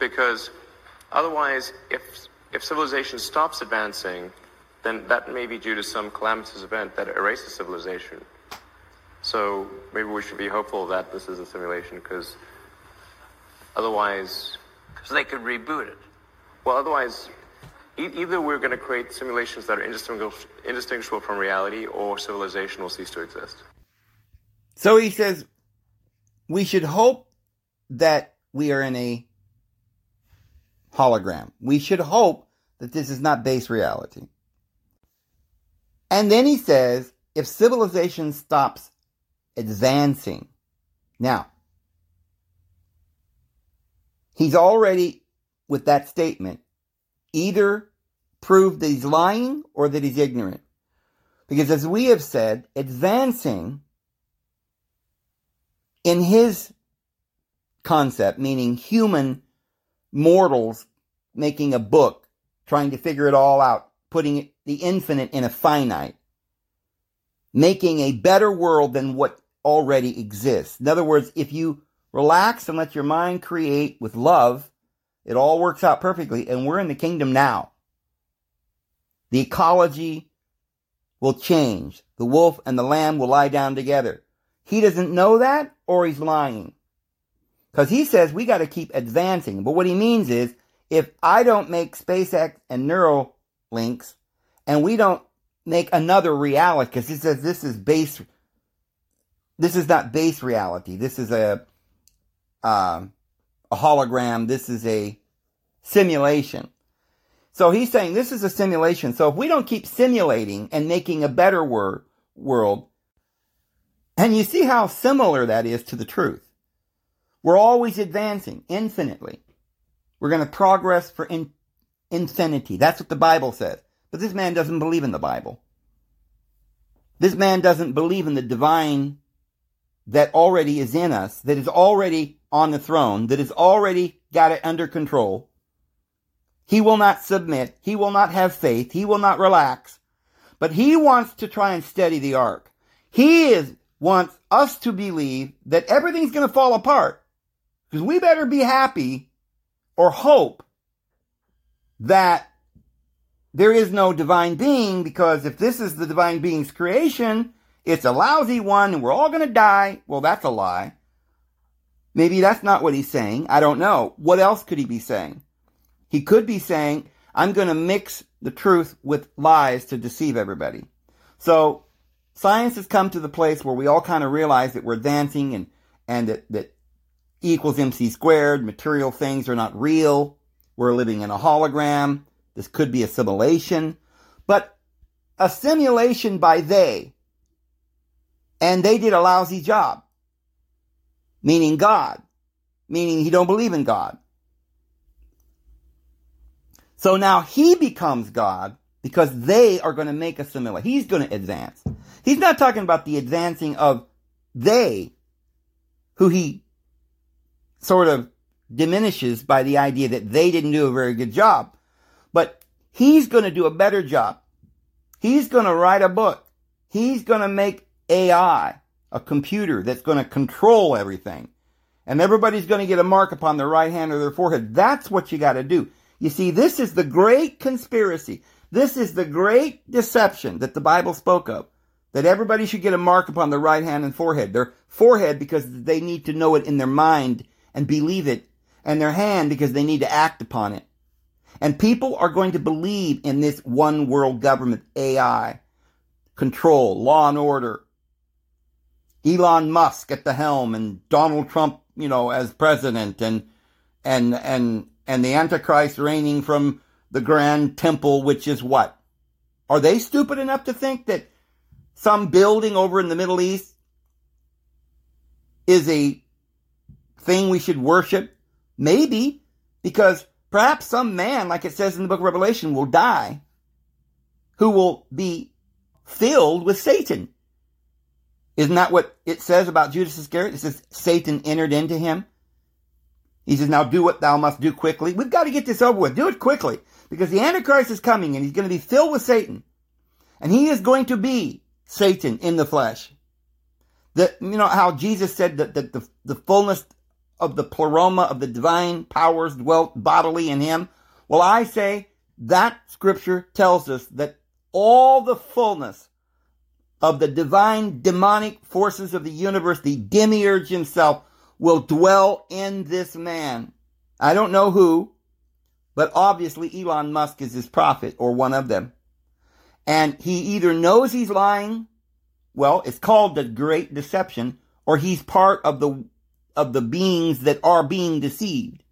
because otherwise, if if civilization stops advancing then that may be due to some calamitous event that erases civilization. So maybe we should be hopeful that this is a simulation because otherwise, because they could reboot it. well, otherwise, either we're going to create simulations that are indistinguishable from reality or civilization will cease to exist. So he says, we should hope that we are in a hologram. We should hope that this is not base reality. And then he says, if civilization stops advancing, now, he's already, with that statement, either prove that he's lying or that he's ignorant. Because as we have said, advancing in his concept, meaning human mortals making a book, trying to figure it all out, putting the infinite in a finite, making a better world than what already exists. In other words, if you relax and let your mind create with love, it all works out perfectly, and we're in the kingdom now. The ecology will change. The wolf and the lamb will lie down together. He doesn't know that, or he's lying. Because he says we got to keep advancing. But what he means is if I don't make SpaceX and Neuralinks, and we don't make another reality, because he says this is base, this is not base reality. This is a um, a hologram. This is a simulation. So he's saying this is a simulation. So if we don't keep simulating and making a better wor- world, and you see how similar that is to the truth. We're always advancing infinitely. We're going to progress for in- infinity. That's what the Bible says. But this man doesn't believe in the Bible. This man doesn't believe in the divine that already is in us, that is already on the throne, that has already got it under control. He will not submit. He will not have faith. He will not relax. But he wants to try and steady the ark. He is wants us to believe that everything's going to fall apart. Because we better be happy or hope that there is no divine being because if this is the divine being's creation, it's a lousy one and we're all going to die. Well, that's a lie. Maybe that's not what he's saying. I don't know. What else could he be saying? He could be saying, I'm going to mix the truth with lies to deceive everybody. So science has come to the place where we all kind of realize that we're dancing and, and that, that E equals MC squared, material things are not real. We're living in a hologram. This could be a simulation, but a simulation by they. And they did a lousy job. Meaning God. Meaning he don't believe in God. So now he becomes God because they are going to make a simulation. He's going to advance. He's not talking about the advancing of they, who he sort of diminishes by the idea that they didn't do a very good job. But he's going to do a better job. He's going to write a book. He's going to make AI, a computer that's going to control everything. And everybody's going to get a mark upon their right hand or their forehead. That's what you got to do. You see, this is the great conspiracy. This is the great deception that the Bible spoke of. That everybody should get a mark upon their right hand and forehead. Their forehead because they need to know it in their mind and believe it. And their hand because they need to act upon it. And people are going to believe in this one world government, AI, control, law and order. Elon Musk at the helm and Donald Trump, you know, as president and, and, and, and the Antichrist reigning from the grand temple, which is what? Are they stupid enough to think that some building over in the Middle East is a thing we should worship? Maybe, because perhaps some man, like it says in the book of Revelation, will die who will be filled with Satan. Isn't that what it says about Judas Iscariot? It says Satan entered into him. He says, now do what thou must do quickly. We've got to get this over with. Do it quickly because the Antichrist is coming and he's going to be filled with Satan. And he is going to be Satan in the flesh. That, you know, how Jesus said that, that the, the fullness of the pleroma of the divine powers dwelt bodily in him. Well, I say that scripture tells us that all the fullness of the divine demonic forces of the universe, the demiurge himself, will dwell in this man. I don't know who, but obviously Elon Musk is his prophet or one of them. And he either knows he's lying, well, it's called the great deception, or he's part of the, of the beings that are being deceived.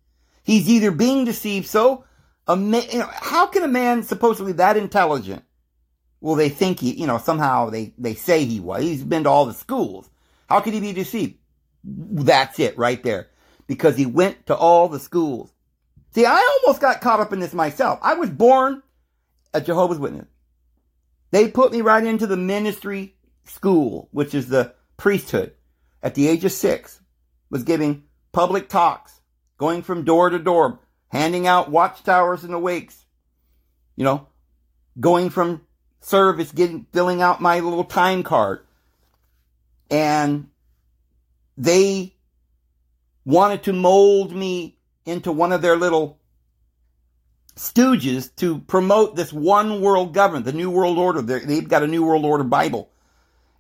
He's either being deceived so, you know, how can a man supposedly that intelligent? Well, they think he, you know, somehow they, they say he was. He's been to all the schools. How could he be deceived? That's it right there. Because he went to all the schools. See, I almost got caught up in this myself. I was born a Jehovah's Witness. They put me right into the ministry school, which is the priesthood. At the age of six, was giving public talks, going from door to door, handing out watchtowers and awakes. You know, going from service, getting filling out my little time card. And they wanted to mold me into one of their little stooges to promote this one world government, the New World Order. They've got a New World Order Bible.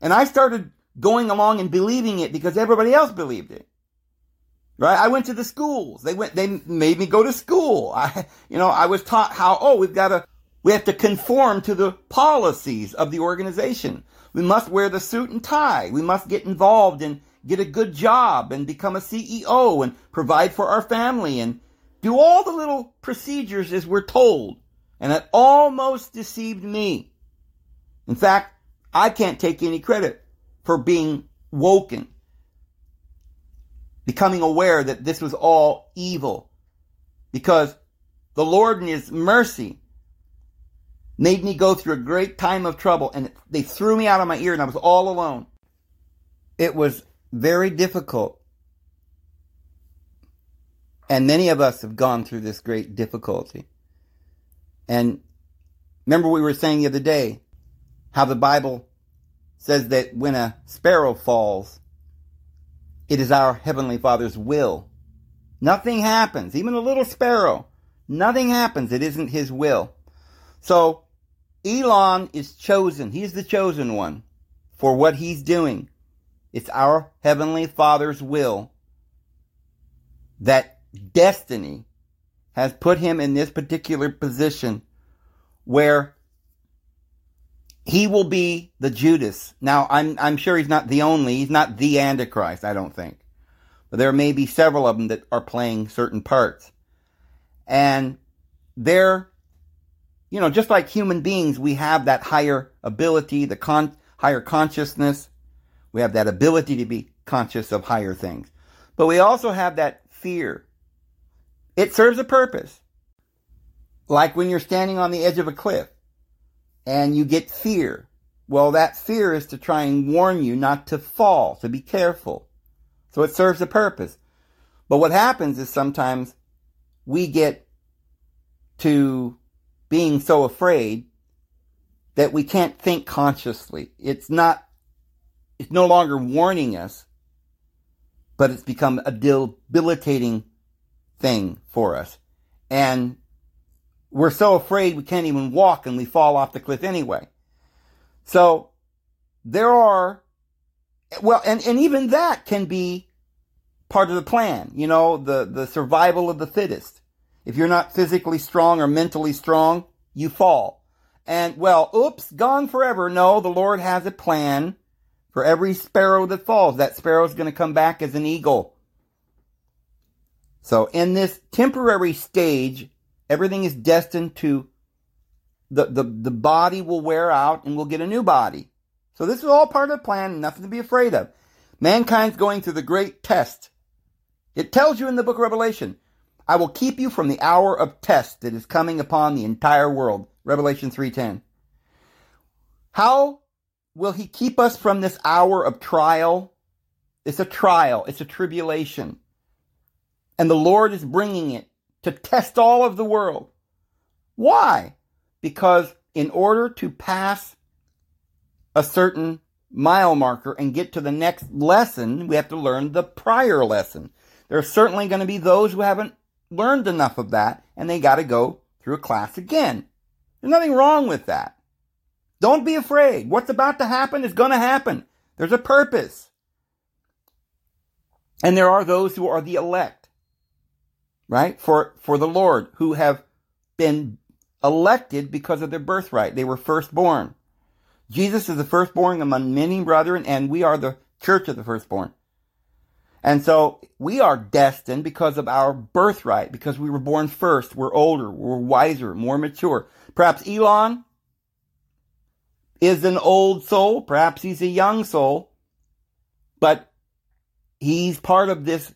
And I started going along and believing it because everybody else believed it. Right? I went to the schools. They went, they made me go to school. I, you know, I was taught how, oh, we've got to, we have to conform to the policies of the organization. We must wear the suit and tie. We must get involved and get a good job and become a CEO and provide for our family and do all the little procedures as we're told. And it almost deceived me. In fact, I can't take any credit for being woken, becoming aware that this was all evil. Because the Lord in His mercy made me go through a great time of trouble and they threw me out of my ear and I was all alone. It was very difficult. And many of us have gone through this great difficulty. And remember, we were saying the other day how the Bible says that when a sparrow falls, it is our Heavenly Father's will. Nothing happens, even a little sparrow. Nothing happens. It isn't His will. So, Elon is chosen. He's the chosen one for what he's doing. It's our Heavenly Father's will that destiny has put him in this particular position where he will be the Judas. Now, I'm, I'm sure he's not the only, he's not the Antichrist, I don't think. But there may be several of them that are playing certain parts. And they're, you know, just like human beings, we have that higher ability, the con- higher consciousness, we have that ability to be conscious of higher things. But we also have that fear. It serves a purpose. Like when you're standing on the edge of a cliff and you get fear. Well, that fear is to try and warn you not to fall, to be careful. So it serves a purpose. But what happens is sometimes we get to being so afraid that we can't think consciously. It's not it's no longer warning us, but it's become a debilitating thing for us. And we're so afraid we can't even walk and we fall off the cliff anyway. So there are, well, and, and even that can be part of the plan, you know, the, the survival of the fittest. If you're not physically strong or mentally strong, you fall. And well, oops, gone forever. No, the Lord has a plan for every sparrow that falls, that sparrow is going to come back as an eagle. So in this temporary stage, everything is destined to the, the, the body will wear out and we'll get a new body. So this is all part of the plan, nothing to be afraid of. Mankind's going through the great test. It tells you in the book of Revelation, I will keep you from the hour of test that is coming upon the entire world. Revelation 3:10. How Will he keep us from this hour of trial? It's a trial. It's a tribulation. And the Lord is bringing it to test all of the world. Why? Because in order to pass a certain mile marker and get to the next lesson, we have to learn the prior lesson. There are certainly going to be those who haven't learned enough of that and they got to go through a class again. There's nothing wrong with that. Don't be afraid. What's about to happen is going to happen. There's a purpose. And there are those who are the elect, right? For, for the Lord, who have been elected because of their birthright. They were firstborn. Jesus is the firstborn among many brethren, and we are the church of the firstborn. And so we are destined because of our birthright, because we were born first. We're older, we're wiser, more mature. Perhaps Elon is an old soul, perhaps he's a young soul, but he's part of this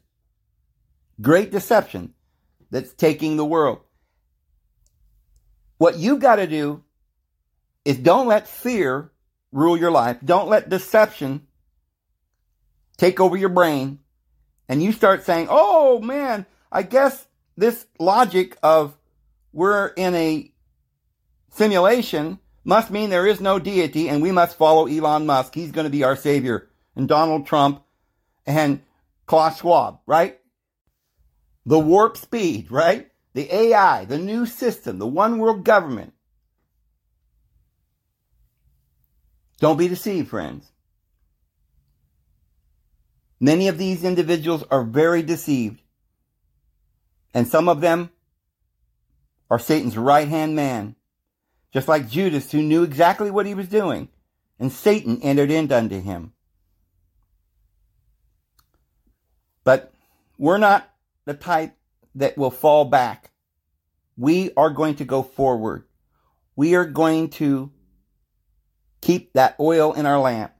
great deception that's taking the world. What you've got to do is don't let fear rule your life. Don't let deception take over your brain and you start saying, oh man, I guess this logic of we're in a simulation must mean there is no deity and we must follow Elon Musk. He's going to be our savior. And Donald Trump and Klaus Schwab, right? The warp speed, right? The AI, the new system, the one world government. Don't be deceived, friends. Many of these individuals are very deceived. And some of them are Satan's right hand man, just like Judas, who knew exactly what he was doing, and Satan entered in unto him. But we're not the type that will fall back. We are going to go forward. We are going to keep that oil in our lamp.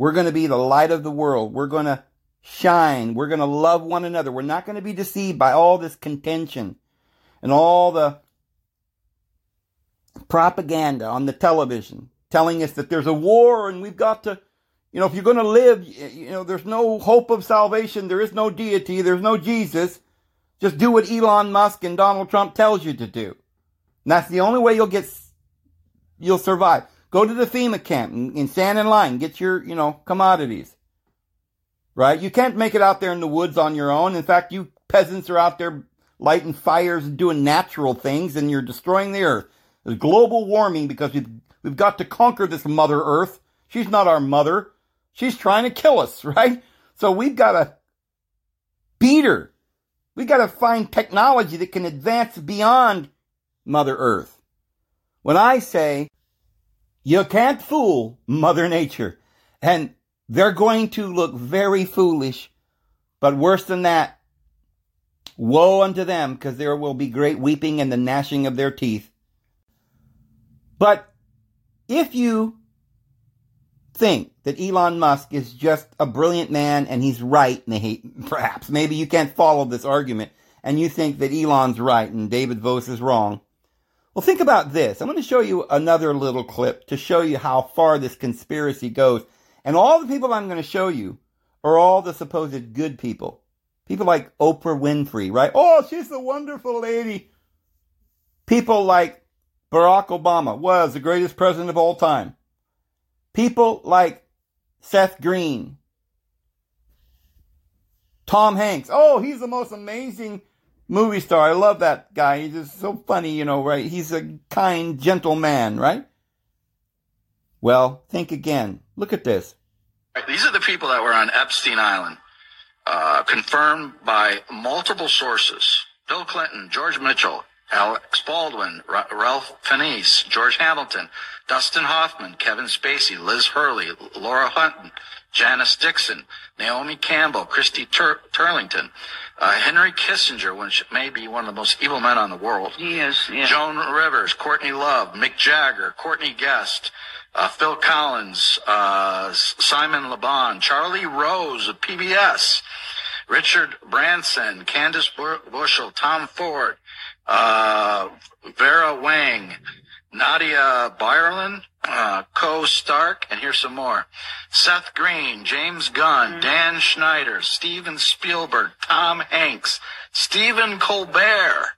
We're going to be the light of the world. We're going to shine. We're going to love one another. We're not going to be deceived by all this contention and all the propaganda on the television telling us that there's a war and we've got to, you know, if you're going to live, you know, there's no hope of salvation. There is no deity. There's no Jesus. Just do what Elon Musk and Donald Trump tells you to do. And that's the only way you'll get, you'll survive. Go to the FEMA camp and, and stand in line. Get your, you know, commodities. Right? You can't make it out there in the woods on your own. In fact, you peasants are out there lighting fires and doing natural things and you're destroying the earth. There's global warming because we've, we've got to conquer this mother earth. She's not our mother. She's trying to kill us, right? So we've got to beat her. We've got to find technology that can advance beyond Mother Earth. When I say you can't fool Mother Nature. And they're going to look very foolish. But worse than that, woe unto them, because there will be great weeping and the gnashing of their teeth. But if you think that Elon Musk is just a brilliant man and he's right, perhaps, maybe you can't follow this argument, and you think that Elon's right and David Vose is wrong, well, think about this. I'm going to show you another little clip to show you how far this conspiracy goes. And all the people I'm going to show you are all the supposed good people. People like Oprah Winfrey, right? Oh, she's the wonderful lady. People like Barack Obama was the greatest president of all time. People like Seth Green. Tom Hanks. Oh, he's the most amazing movie star. I love that guy. He's just so funny, you know, right? He's a kind, gentle man, right? Well, think again. Look at this. These are the people that were on Epstein Island, uh, confirmed by multiple sources. Bill Clinton, George Mitchell, Alex Baldwin, Ralph Fiennes, George Hamilton, Dustin Hoffman, Kevin Spacey, Liz Hurley, Laura Hutton, Janice Dixon, Naomi Campbell, Christy Tur- Turlington, uh, Henry Kissinger, which may be one of the most evil men on the world. He is, yeah. Joan Rivers, Courtney Love, Mick Jagger, Courtney Guest, uh, Phil Collins, uh, Simon LeBon, Charlie Rose of PBS, Richard Branson, Candace Bushnell, Tom Ford, uh, Vera Wang, Nadia Bjorlin, uh, Koo Stark, and here's some more. Seth Green, James Gunn, mm-hmm. Dan Schneider, Steven Spielberg, Tom Hanks, Stephen Colbert,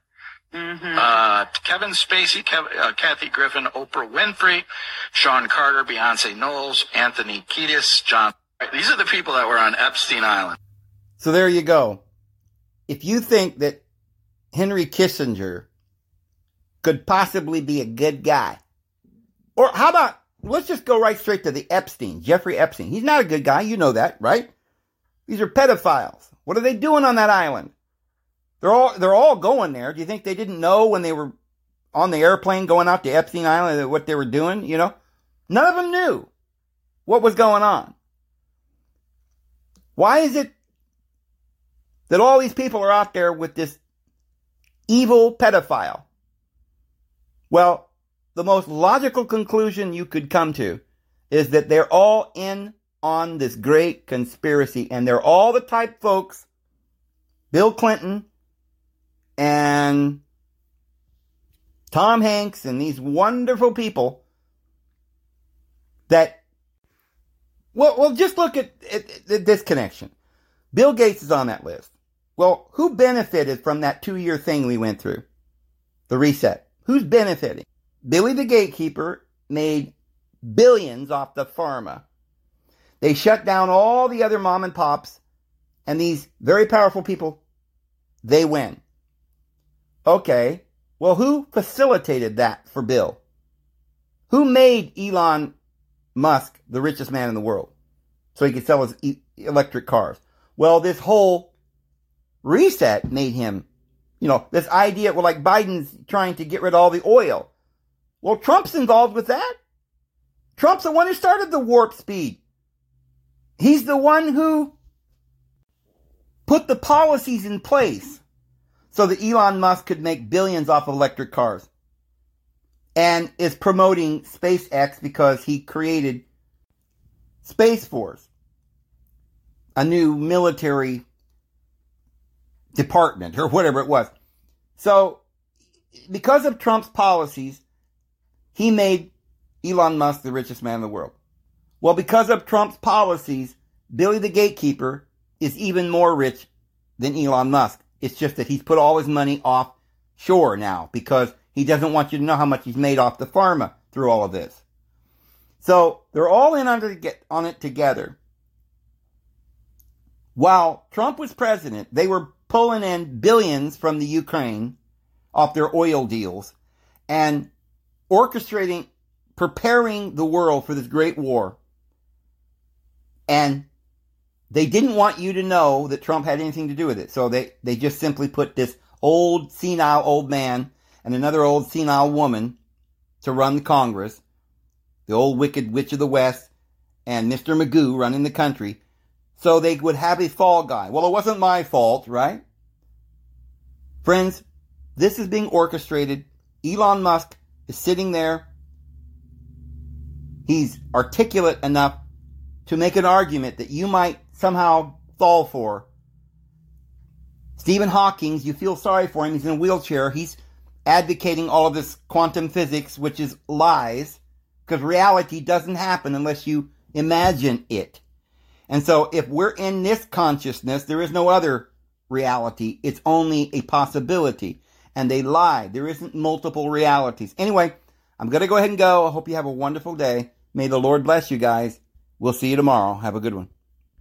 mm-hmm. uh, Kevin Spacey, Kev- uh, Kathy Griffin, Oprah Winfrey, Sean Carter, Beyonce Knowles, Anthony Kiedis, John. These are the people that were on Epstein Island. So there you go. If you think that Henry Kissinger could possibly be a good guy, Or how about, let's just go right straight to the Epstein, Jeffrey Epstein. He's not a good guy. You know that, right? These are pedophiles. What are they doing on that island? They're all, they're all going there. Do you think they didn't know when they were on the airplane going out to Epstein Island what they were doing? You know, none of them knew what was going on. Why is it that all these people are out there with this evil pedophile? Well, the most logical conclusion you could come to is that they're all in on this great conspiracy and they're all the type folks, Bill Clinton and Tom Hanks and these wonderful people that well, well, just look at, at, at, this connection. Bill Gates is on that list. Well, who benefited from that two year thing we went through? The reset. Who's benefiting? Billy the Gatekeeper made billions off the pharma. They shut down all the other mom and pops, and these very powerful people, they win. Okay, well, who facilitated that for Bill? Who made Elon Musk the richest man in the world so he could sell his e- electric cars? Well, this whole reset made him, you know, this idea, well, like Biden's trying to get rid of all the oil. Well, Trump's involved with that. Trump's the one who started the warp speed. He's the one who put the policies in place so that Elon Musk could make billions off of electric cars. And is promoting SpaceX because he created Space Force, a new military department or whatever it was. So, because of Trump's policies, he made Elon Musk the richest man in the world. Well, because of Trump's policies, Billy the Gatekeeper is even more rich than Elon Musk. It's just that he's put all his money offshore now because he doesn't want you to know how much he's made off the pharma through all of this. So they're all in on it, on it together. While Trump was president, they were pulling in billions from the Ukraine off their oil deals and orchestrating, preparing the world for this great war. And they didn't want you to know that Trump had anything to do with it. So they, they just simply put this old senile old man and another old senile woman to run the Congress, the old wicked witch of the West, and Mr. Magoo running the country, so they would have a fall guy. Well, it wasn't my fault, right? Friends, this is being orchestrated. Elon Musk is sitting there. He's articulate enough to make an argument that you might somehow fall for. Stephen Hawking, you feel sorry for him. He's in a wheelchair. He's advocating all of this quantum physics, which is lies, because reality doesn't happen unless you imagine it. And so if we're in this consciousness, there is no other reality. It's only a possibility. And they lie. There isn't multiple realities. Anyway, I'm going to go ahead and go. I hope you have a wonderful day. May the Lord bless you guys. We'll see you tomorrow. Have a good one.